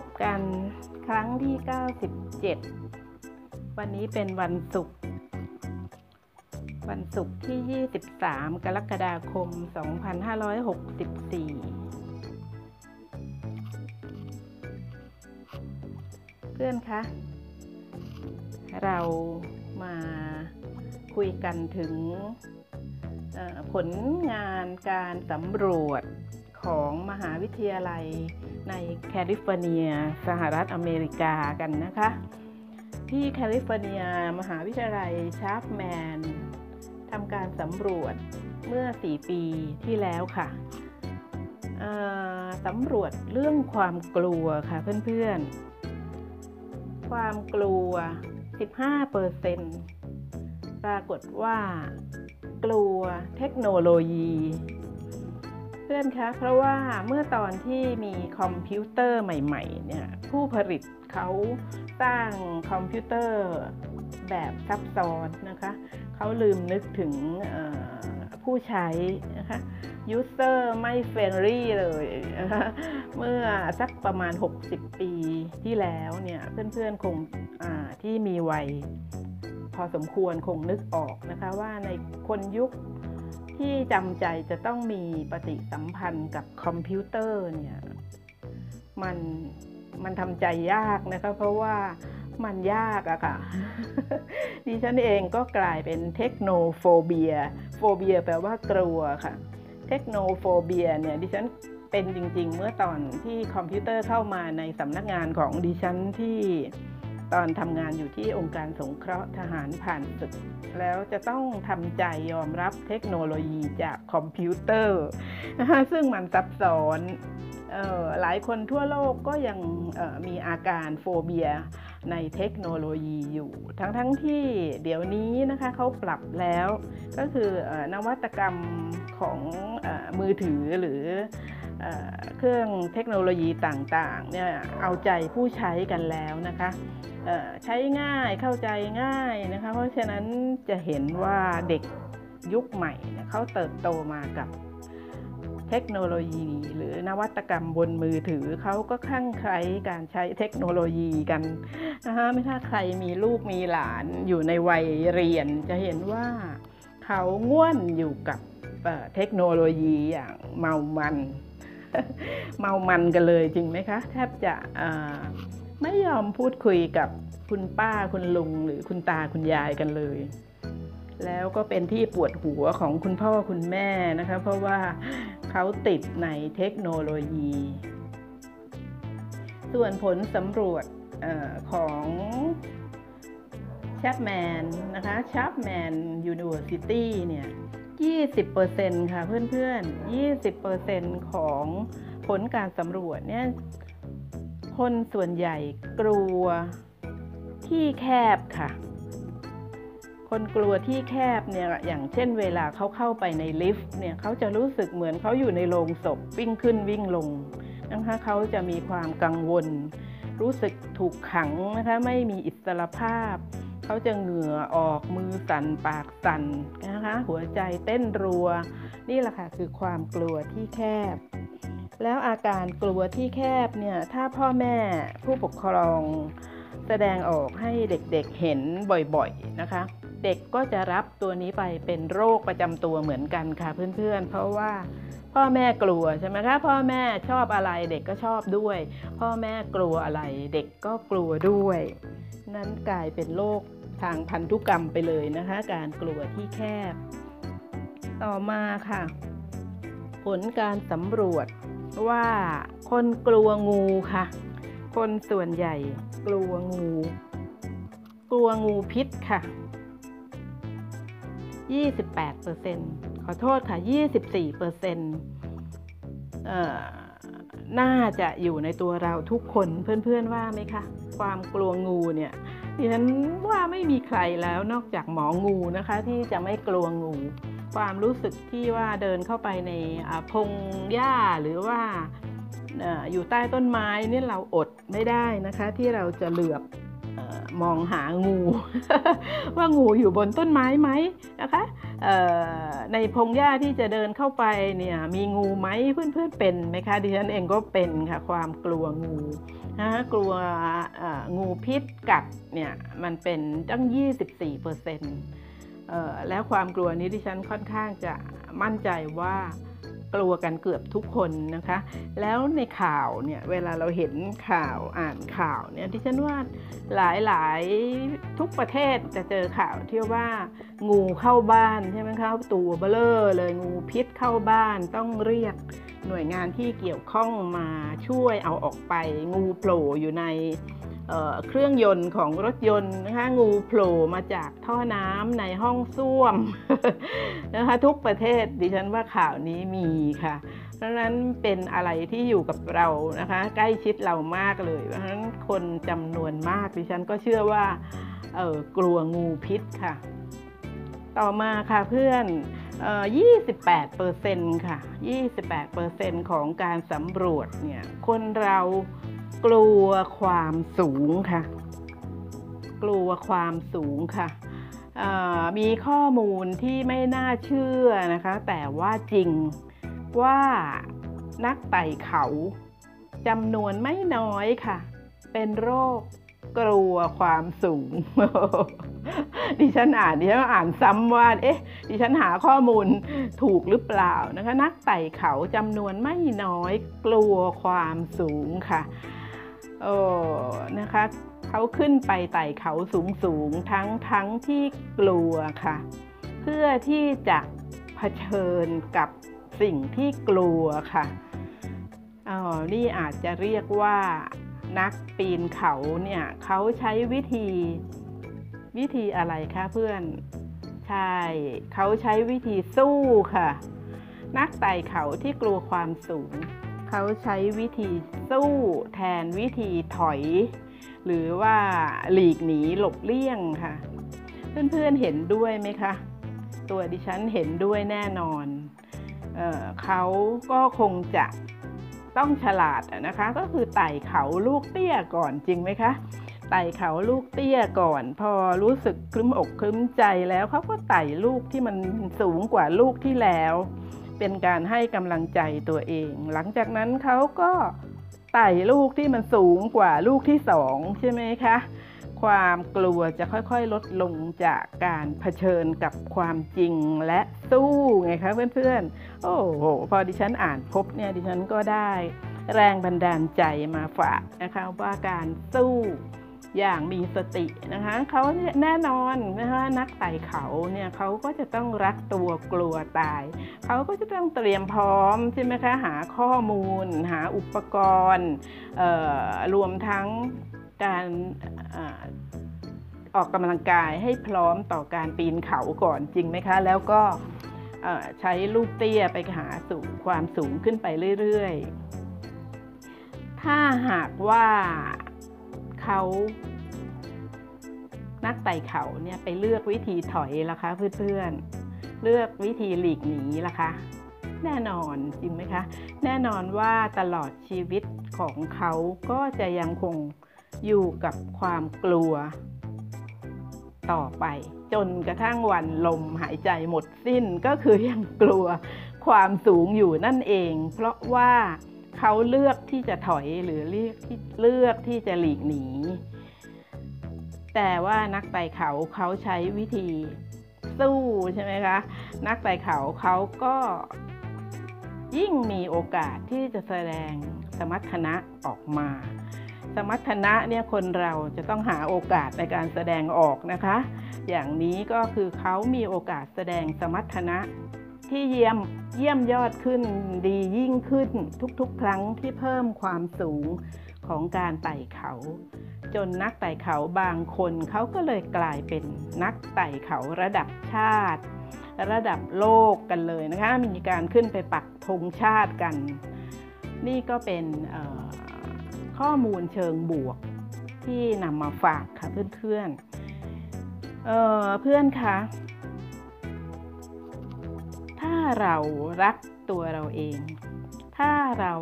พบกันครั้งที่ 97 วันนี้เป็นวันศุกร์ วันศุกร์ที่ 23 กรกฎาคม 2564 เพื่อนคะ เรามาคุยกันถึงผลงานการสำรวจของมหาวิทยาลัย ในแคลิฟอร์เนีย สหรัฐอเมริกากันนะคะ ที่แคลิฟอร์เนีย มหาวิทยาลัย Chapman ทำการสำรวจเมื่อ 4 ปีที่แล้วค่ะสำรวจเรื่องความกลัวค่ะเพื่อนๆ ความกลัว 15 ปรากฏว่า กลัวเทคโนโลยี เพื่อนคะ เพราะว่าเมื่อตอนที่มีคอมพิวเตอร์ใหม่ ๆ เนี่ยผู้ผลิตเขาสร้างคอมพิวเตอร์แบบซับซ้อนนะคะเขาลืมนึกถึงผู้ใช้นะคะ user ไม่ friendly เลยนะคะเมื่อสักประมาณ 60 ปีที่แล้วเนี่ยเพื่อนๆคงที่มีวัยพอสมควรคงนึกออกนะคะว่าในคนยุค ที่จำใจจะต้องมีปฏิสัมพันธ์กับคอมพิวเตอร์เนี่ยมันมันทำใจยากนะคะ เพราะว่ามันยากอะค่ะ ดิฉันเองก็กลายเป็น technophobia phobia แปลว่ากลัวค่ะ technophobia เนี่ยดิฉันเป็นจริง ๆ เมื่อตอนที่คอมพิวเตอร์เข้ามาในสำนักงานของดิฉันที่ ตอนทำงานอยู่ที่องค์การสงเคราะห์ทหารผ่านศึก แล้วจะต้องทำใจยอมรับเทคโนโลยีจากคอมพิวเตอร์ ซึ่งมันซับซ้อนออหลายคนทั่วโลกก็ยังมีอาการ phobia ในเทคโนโลยีอยู่ ทั้งทั้งๆที่เดี๋ยวนี้นะคะเขาปรับแล้ว ก็คืออนวัตกรรมของอมือถือหรือ เครื่องเทคโนโลยีต่างๆเนี่ยเอาใจผู้ใช้กันแล้วนะคะใช้ง่ายเข้าใจง่ายนะคะ เพราะฉะนั้นจะเห็นว่าเด็กยุคใหม่เเขาเติบโตมากับเทคโนโลยี หรือนวัตกรรมบนมือถือเขาก็คลั่งไคล้การใช้เทคโนโลยีกันนะคะไม่ถ้าใครมีลูกมีหลานอยู่ในวัยเรียน จะเห็นว่าเขาง่วนอยู่กับเทคโนโลยีอย่างเมามัน เมามันกันเลยจริงไหมคะ แทบจะไม่ยอมพูดคุยกับคุณป้าคุณลุงหรือคุณตาคุณยายกันเลย แล้วก็เป็นที่ปวดหัวของคุณพ่อคุณแม่นะคะ เพราะว่าเขาติดในเทคโนโลยี ส่วนผลสำรวจออของ Chapman นะคะ Chapman University เนี่ย 20%ค่ะเพื่อนๆ 20%ของผลการสำรวจเนี่ยคนส่วนใหญ่กลัวที่แคบค่ะ คนกลัวที่แคบเนี่ยอย่างเช่นเวลาเขาเข้าไปในลิฟต์เนี่ยเขาจะรู้สึกเหมือนเขาอยู่ในโรงศพวิ่งขึ้นวิ่งลงนะคะเขาจะมีความกังวล รู้สึกถูกขังนะคะไม่มีอิสรภาพ เขาจะเหงื่อออกมือสั่นปากสั่นนะคะ หัวใจเต้นรัว นี่แหละค่ะคือความกลัวที่แคบ แล้วอาการกลัวที่แคบเนี่ยถ้าพ่อแม่ผู้ปกครอง แสดงออกให้เด็กๆเห็นบ่อยๆนะคะ เด็กก็จะรับตัวนี้ไปเป็นโรคประจำตัวเหมือนกันค่ะเพื่อนๆ เพราะว่าพ่อแม่กลัวใช่ไหมคะพ่อแม่ชอบอะไรเด็กก็ชอบด้วย พ่อแม่กลัวอะไรเด็กก็กลัวด้วย นั้นกลายเป็นโรค ทางพันธุกรรมไปเลยนะคะ การกลัวที่แคบ ต่อมาค่ะ ผลการสำรวจว่าคนกลัวงูค่ะ คนส่วนใหญ่กลัวงู กลัวงูพิษค่ะ 28%ขอโทษค่ะ 24%เอ่อน่าจะอยู่ในตัวเราทุกคนเพื่อนๆว่าไหมคะ ความกลัวงูเนี่ย ดิฉันว่าไม่มีใครแล้วนอกจากหมองูนะคะ ที่จะไม่กลัวงู ความรู้สึกที่ว่าเดินเข้าไปในพงหญ้าหรือว่าอยู่ใต้ต้นไม้นี่เราอดไม่ได้นะคะ ที่เราจะเหลือบมองหางู ว่างูอยู่บนต้นไม้ไหมนะคะ ในพงหญ้าที่จะเดินเข้าไปเนี่ยมีงูไหมเพื่อนๆเป็นไหมคะดิฉันเองก็เป็นค่ะความกลัวงูนะกลัวงูพิษกัดเนี่ยมันเป็นตั้ง 24เปอร์เซ็นต์แล้วความกลัวนี้ดิฉันค่อนข้างจะมั่นใจว่า กลัวกันเกือบทุกคนนะคะ แล้วในข่าวเนี่ยเวลาเราเห็นข่าวอ่านข่าวเนี่ยดิฉันว่าหลายหลายทุกประเทศจะเจอข่าวที่ว่างูเข้าบ้านใช่ไหมคะตัวเบลอเลยงูพิษเข้าบ้านต้องเรียกหน่วยงานที่เกี่ยวข้องมาช่วยเอาออกไปงูโผล่อยู่ใน เครื่องยนต์ของรถยนต์นะคะงูโผล่มาจากท่อน้ำในห้องส้วมนะคะทุกประเทศดิฉันว่าข่าวนี้มีค่ะเพราะนั้นเป็นอะไรที่อยู่กับเรานะคะใกล้ชิดเรามากเลย เพราะฉะนั้นคนจำนวนมากดิฉันก็เชื่อว่าเออกลัวงูพิษค่ะ ต่อมาค่ะเพื่อน28เปอร์เซ็นต์ค่ะ 28เปอร์เซ็นต์ของการสำรวจเนี่ยคนเรา กลัวความสูงค่ะ กลัวความสูงค่ะ มีข้อมูลที่ไม่น่าเชื่อนะคะ แต่ว่าจริงว่านักไต่เขาจำนวนไม่น้อยค่ะ เป็นโรคกลัวความสูง ดิฉันอ่านดิฉันอ่านซ้ำว่า เอ๊ะ ดิฉันหาข้อมูลถูกหรือเปล่านะคะ นักไต่เขาจำนวนไม่น้อยกลัวความสูงค่ะ โอ้นะคะเขาขึ้นไปไต่เขาสูงสูงทั้งทั้งที่กลัวค่ะ เพื่อที่จะเผชิญกับสิ่งที่กลัวค่ะอ๋อนี่อาจจะเรียกว่านักปีนเขาเนี่ยเขาใช้วิธีวิธีอะไรคะเพื่อน ใช่เขาใช้วิธีสู้ค่ะ นักไต่เขาที่กลัวความสูง เขาใช้วิธีสู้แทนวิธีถอย หรือว่าหลีกหนีหลบเลี่ยงค่ะ เพื่อนๆเห็นด้วยไหมคะ ตัวดิฉันเห็นด้วยแน่นอนเออเขาก็คงจะต้องฉลาดนะคะ ก็คือไต่เขาลูกเตี้ยก่อนจริงไหมคะไต่เขาลูกเตี้ยก่อน พอรู้สึกคลึ้มอกคลึ้มใจแล้วเขาก็ไต่ลูกที่มันสูงกว่าลูกที่แล้ว เป็นการให้กำลังใจตัวเอง หลังจากนั้นเขาก็ไต่ลูกที่มันสูงกว่าลูกที่สองใช่ไหมคะ ความกลัวจะค่อยๆลดลงจากการเผชิญกับความจริงและสู้ไงคะเพื่อนๆ โอ้โหพอดิฉันอ่านพบเนี่ยดิฉันก็ได้แรงบันดาลใจมาฝากนะคะว่าการสู้ อย่างมีสตินะคะเขาแน่นอนนะคะนักไต่เขาเนี่ยเขาก็จะต้องรักตัวกลัวตาย เขาก็จะต้องเตรียมพร้อมใช่ไหมคะหาข้อมูล หาอุปกรณ์รวมทั้งการออกกำลังกายให้พร้อมต่อการปีนเขาก่อนจริงไหมคะ แล้วก็ใช้ลูกเตี้ยไปหาสูงความสูงขึ้นไปเรื่อย ๆ ถ้าหากว่า เขานักไต่เขาเนี่ยไปเลือกวิธีถอยล่ะคะเพื่อนๆ เลือกวิธีหลีกหนีล่ะคะ แน่นอนจริงไหมคะ แน่นอนว่าตลอดชีวิตของเขาก็จะยังคงอยู่กับความกลัว ต่อไป จนกระทั่งวันลมหายใจหมดสิ้นก็คือยังกลัวความสูงอยู่นั่นเอง เพราะว่า เขาเลือกที่จะถอยหรือเลือกที่เลือกที่จะหลีกหนี แต่ว่านักไต่เขาเขาใช้วิธีสู้ใช่ไหมคะ นักไต่เขาเขาก็ยิ่งมีโอกาสที่จะแสดงสมรรถนะออกมา สมรรถนะเนี่ยคนเราจะต้องหาโอกาสในการแสดงออกนะคะ อย่างนี้ก็คือเขามีโอกาสแสดงสมรรถนะ ที่เยี่ยมเยี่ยมยอดขึ้นดียิ่งขึ้นทุกๆ ครั้งที่เพิ่มความสูงของการไต่เขา จนนักไต่เขาบางคนเขาก็เลยกลายเป็นนักไต่เขาระดับชาติ ระดับโลกกันเลยนะคะ มีการขึ้นไปปักธงชาติกัน นี่ก็เป็นข้อมูลเชิงบวกที่นำมาฝากค่ะเพื่อนๆเเพื่อนคะ เรารักตัวเราเอง ถ้าเรา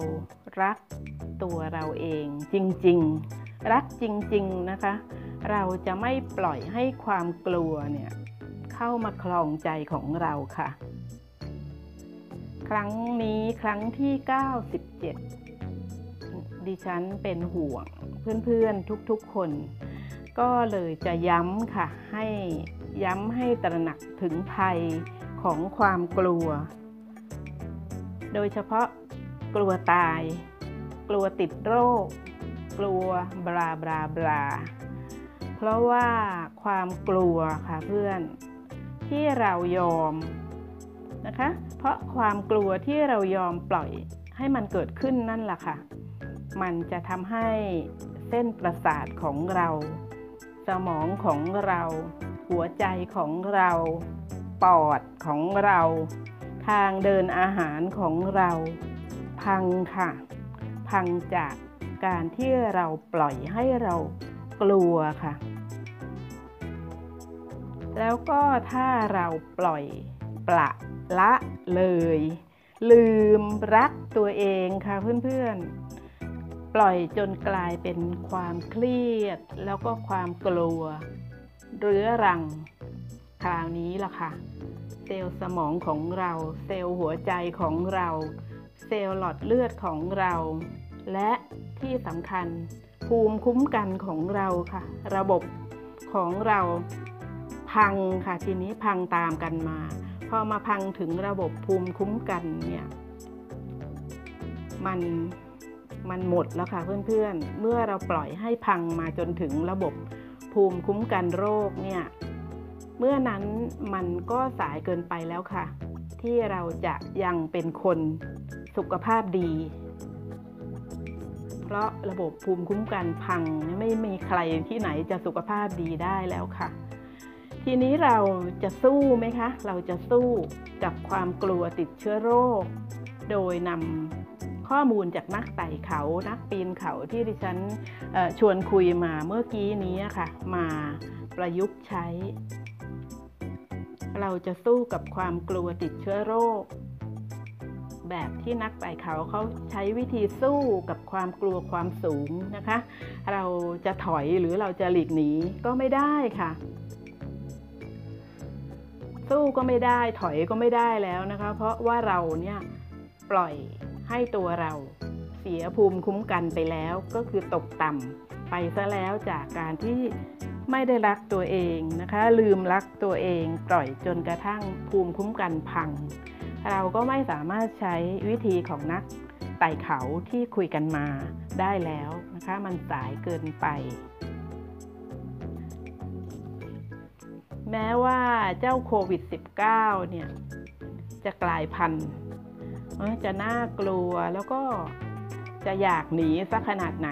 รักตัวเราเอง จริงๆ รักจริง ๆ นะคะ เราจะไม่ปล่อยให้ความกลัวเนี่ยเข้ามาคลองใจของเราค่ะ ครั้งนี้ครั้งที่ 97 ดิฉันเป็นห่วงเพื่อนๆ ทุกๆ คน ก็เลยจะย้ำค่ะ ให้ย้ำให้ตระหนักถึงภัย ของความกลัว โดยเฉพาะกลัวตาย กลัวติดโรค กลัวบลาบลาบลา เพราะว่าความกลัวค่ะเพื่อน ที่เรายอมนะคะ เพราะความกลัวที่เรายอมปล่อยให้มันเกิดขึ้นนั่นแหละค่ะ มันจะทำให้เส้นประสาทของเรา สมองของเรา หัวใจของเรา ปอดของเรา ทางเดินอาหารของเราพังค่ะ พังจากการที่เราปล่อยให้เรากลัวค่ะ แล้วก็ถ้าเราปล่อยปละละเลย ลืมรักตัวเองค่ะเพื่อนๆ ปล่อยจนกลายเป็นความเครียด แล้วก็ความกลัว เรื้อรัง คราวนี้ล่ะค่ะ เซลล์สมองของเรา เซลล์หัวใจของเรา เซลล์หลอดเลือดของเรา และที่สำคัญ ภูมิคุ้มกันของเราค่ะ ระบบของเราพังค่ะทีนี้พังตามกันมา พอมาพังถึงระบบภูมิคุ้มกันเนี่ยมันมันหมดแล้วค่ะเพื่อนๆ เมื่อเราปล่อยให้พังมาจนถึงระบบภูมิคุ้มกันโรคเนี่ย เมื่อนั้นมันก็สายเกินไปแล้วค่ะ ที่เราจะยังเป็นคนสุขภาพดี เพราะระบบภูมิคุ้มกันพังไม่มีใครที่ไหนจะสุขภาพดีได้แล้วค่ะ ทีนี้เราจะสู้ไหมคะ เราจะสู้กับความกลัวติดเชื้อโรค โดยนำข้อมูลจากนักไต่เขา นักปีนเขาที่ดิฉันชวนคุยมาเมื่อกี้นี้ค่ะ มาประยุกต์ใช้ เราจะสู้กับความกลัวติดเชื้อโรค แบบที่นักไต่เขาเขาใช้วิธีสู้กับความกลัวความสูงนะคะ เราจะถอยหรือเราจะหลีกหนีก็ไม่ได้ค่ะ สู้ก็ไม่ได้ถอยก็ไม่ได้แล้วนะคะ เพราะว่าเราเนี่ยปล่อยให้ตัวเราเสียภูมิคุ้มกันไปแล้วก็คือตกต่ำไปซะแล้วจากการที่ ไม่ได้รักตัวเองนะคะ ลืมรักตัวเอง ปล่อยจนกระทั่งภูมิคุ้มกันพัง เราก็ไม่สามารถใช้วิธีของนักไต่เขาที่คุยกันมาได้แล้วนะคะ มันสายเกินไป แม้ว่าเจ้าโควิด -19 เนี่ย จะกลายพันธุ์จะน่ากลัวแล้วก็จะอยากหนีสักขนาดไหน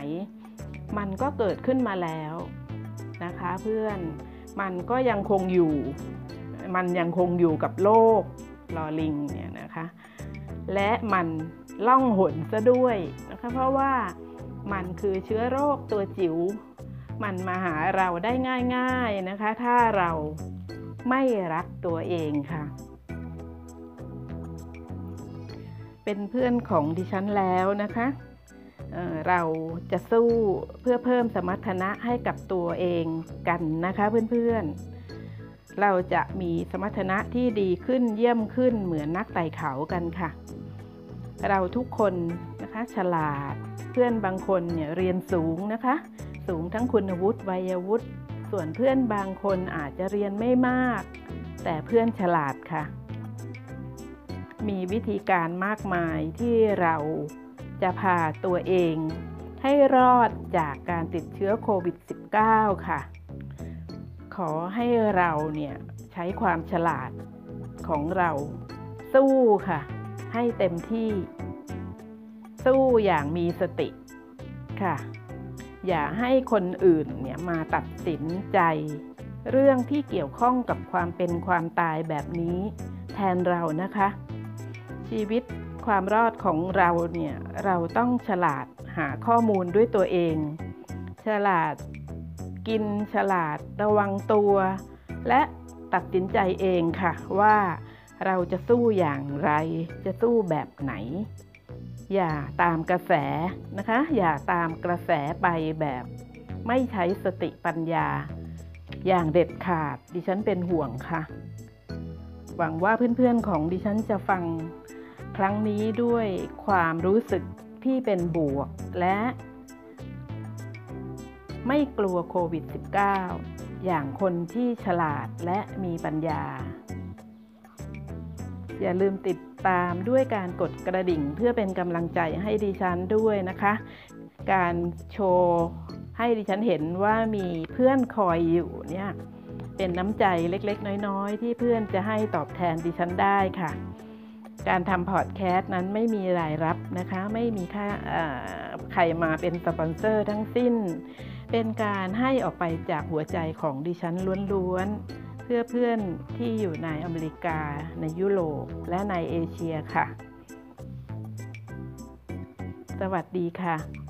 มันก็เกิดขึ้นมาแล้ว นะคะเพื่อนมันก็ยังคงอยู่ มันยังคงอยู่กับโลกลอลิงเนี่ยนะคะ และมันล่องหนซะด้วยนะคะเพราะว่ามันคือเชื้อโรคตัวจิ๋วมันมาหาเราได้ง่ายๆนะคะ ถ้าเราไม่รักตัวเองค่ะ เป็นเพื่อนของดิฉันแล้วนะคะ เราจะสู้เพื่อเพิ่มสมรรถนะให้กับตัวเองกันนะคะเพื่อนๆ เราจะมีสมรรถนะที่ดีขึ้นเยี่ยมขึ้นเหมือนนักไต่เขากันค่ะ เราทุกคนนะคะฉลาดเพื่อนบางคนเนี่ยเรียนสูงนะคะ สูงทั้งคุณวุฒิวัยวุฒิส่วนเพื่อนบางคนอาจจะเรียนไม่มาก แต่เพื่อนฉลาดค่ะ มีวิธีการมากมายที่เรา จะพาตัวเองให้รอดจากการติดเชื้อโควิด -19 ค่ะ ขอให้เราเนี่ยใช้ความฉลาดของเราสู้ค่ะ ให้เต็มที่ สู้อย่างมีสติค่ะ อย่าให้คนอื่นเนี่ยมาตัดสินใจ เรื่องที่เกี่ยวข้องกับความเป็นความตายแบบนี้ แทนเรานะคะ ชีวิต ความรอดของเราเนี่ยเราต้องฉลาดหาข้อมูลด้วยตัวเอง ฉลาดกินฉลาดระวังตัว และตัดสินใจเองค่ะว่าเราจะสู้อย่างไร จะสู้แบบไหน อย่าตามกระแสนะคะ อย่าตามกระแสไปแบบไม่ใช้สติปัญญา อย่างเด็ดขาดดิฉันเป็นห่วงค่ะ หวังว่าเพื่อนๆของดิฉันจะฟัง ครั้งนี้ด้วยความรู้สึกที่เป็นบวกและ ไม่กลัวโควิด -19 อย่างคนที่ฉลาดและมีปัญญา อย่าลืมติดตามด้วยการกดกระดิ่งเพื่อเป็นกำลังใจให้ดิฉันด้วยนะคะ การโชว์ให้ดิฉันเห็นว่ามีเพื่อนคอยอยู่เนี่ยเป็นน้ำใจเล็กๆ น้อย ๆ ที่เพื่อนจะให้ตอบแทนดิฉันได้ค่ะ การทำพอดแคสต์นั้นไม่มีรายรับนะคะ ไม่มีค่าใครมาเป็นสปอนเซอร์ทั้งสิ้น เป็นการให้ออกไปจากหัวใจของดิฉันล้วนๆ เพื่อเพื่อนที่อยู่ในอเมริกา ในยุโรป และในเอเชียค่ะ สวัสดีค่ะ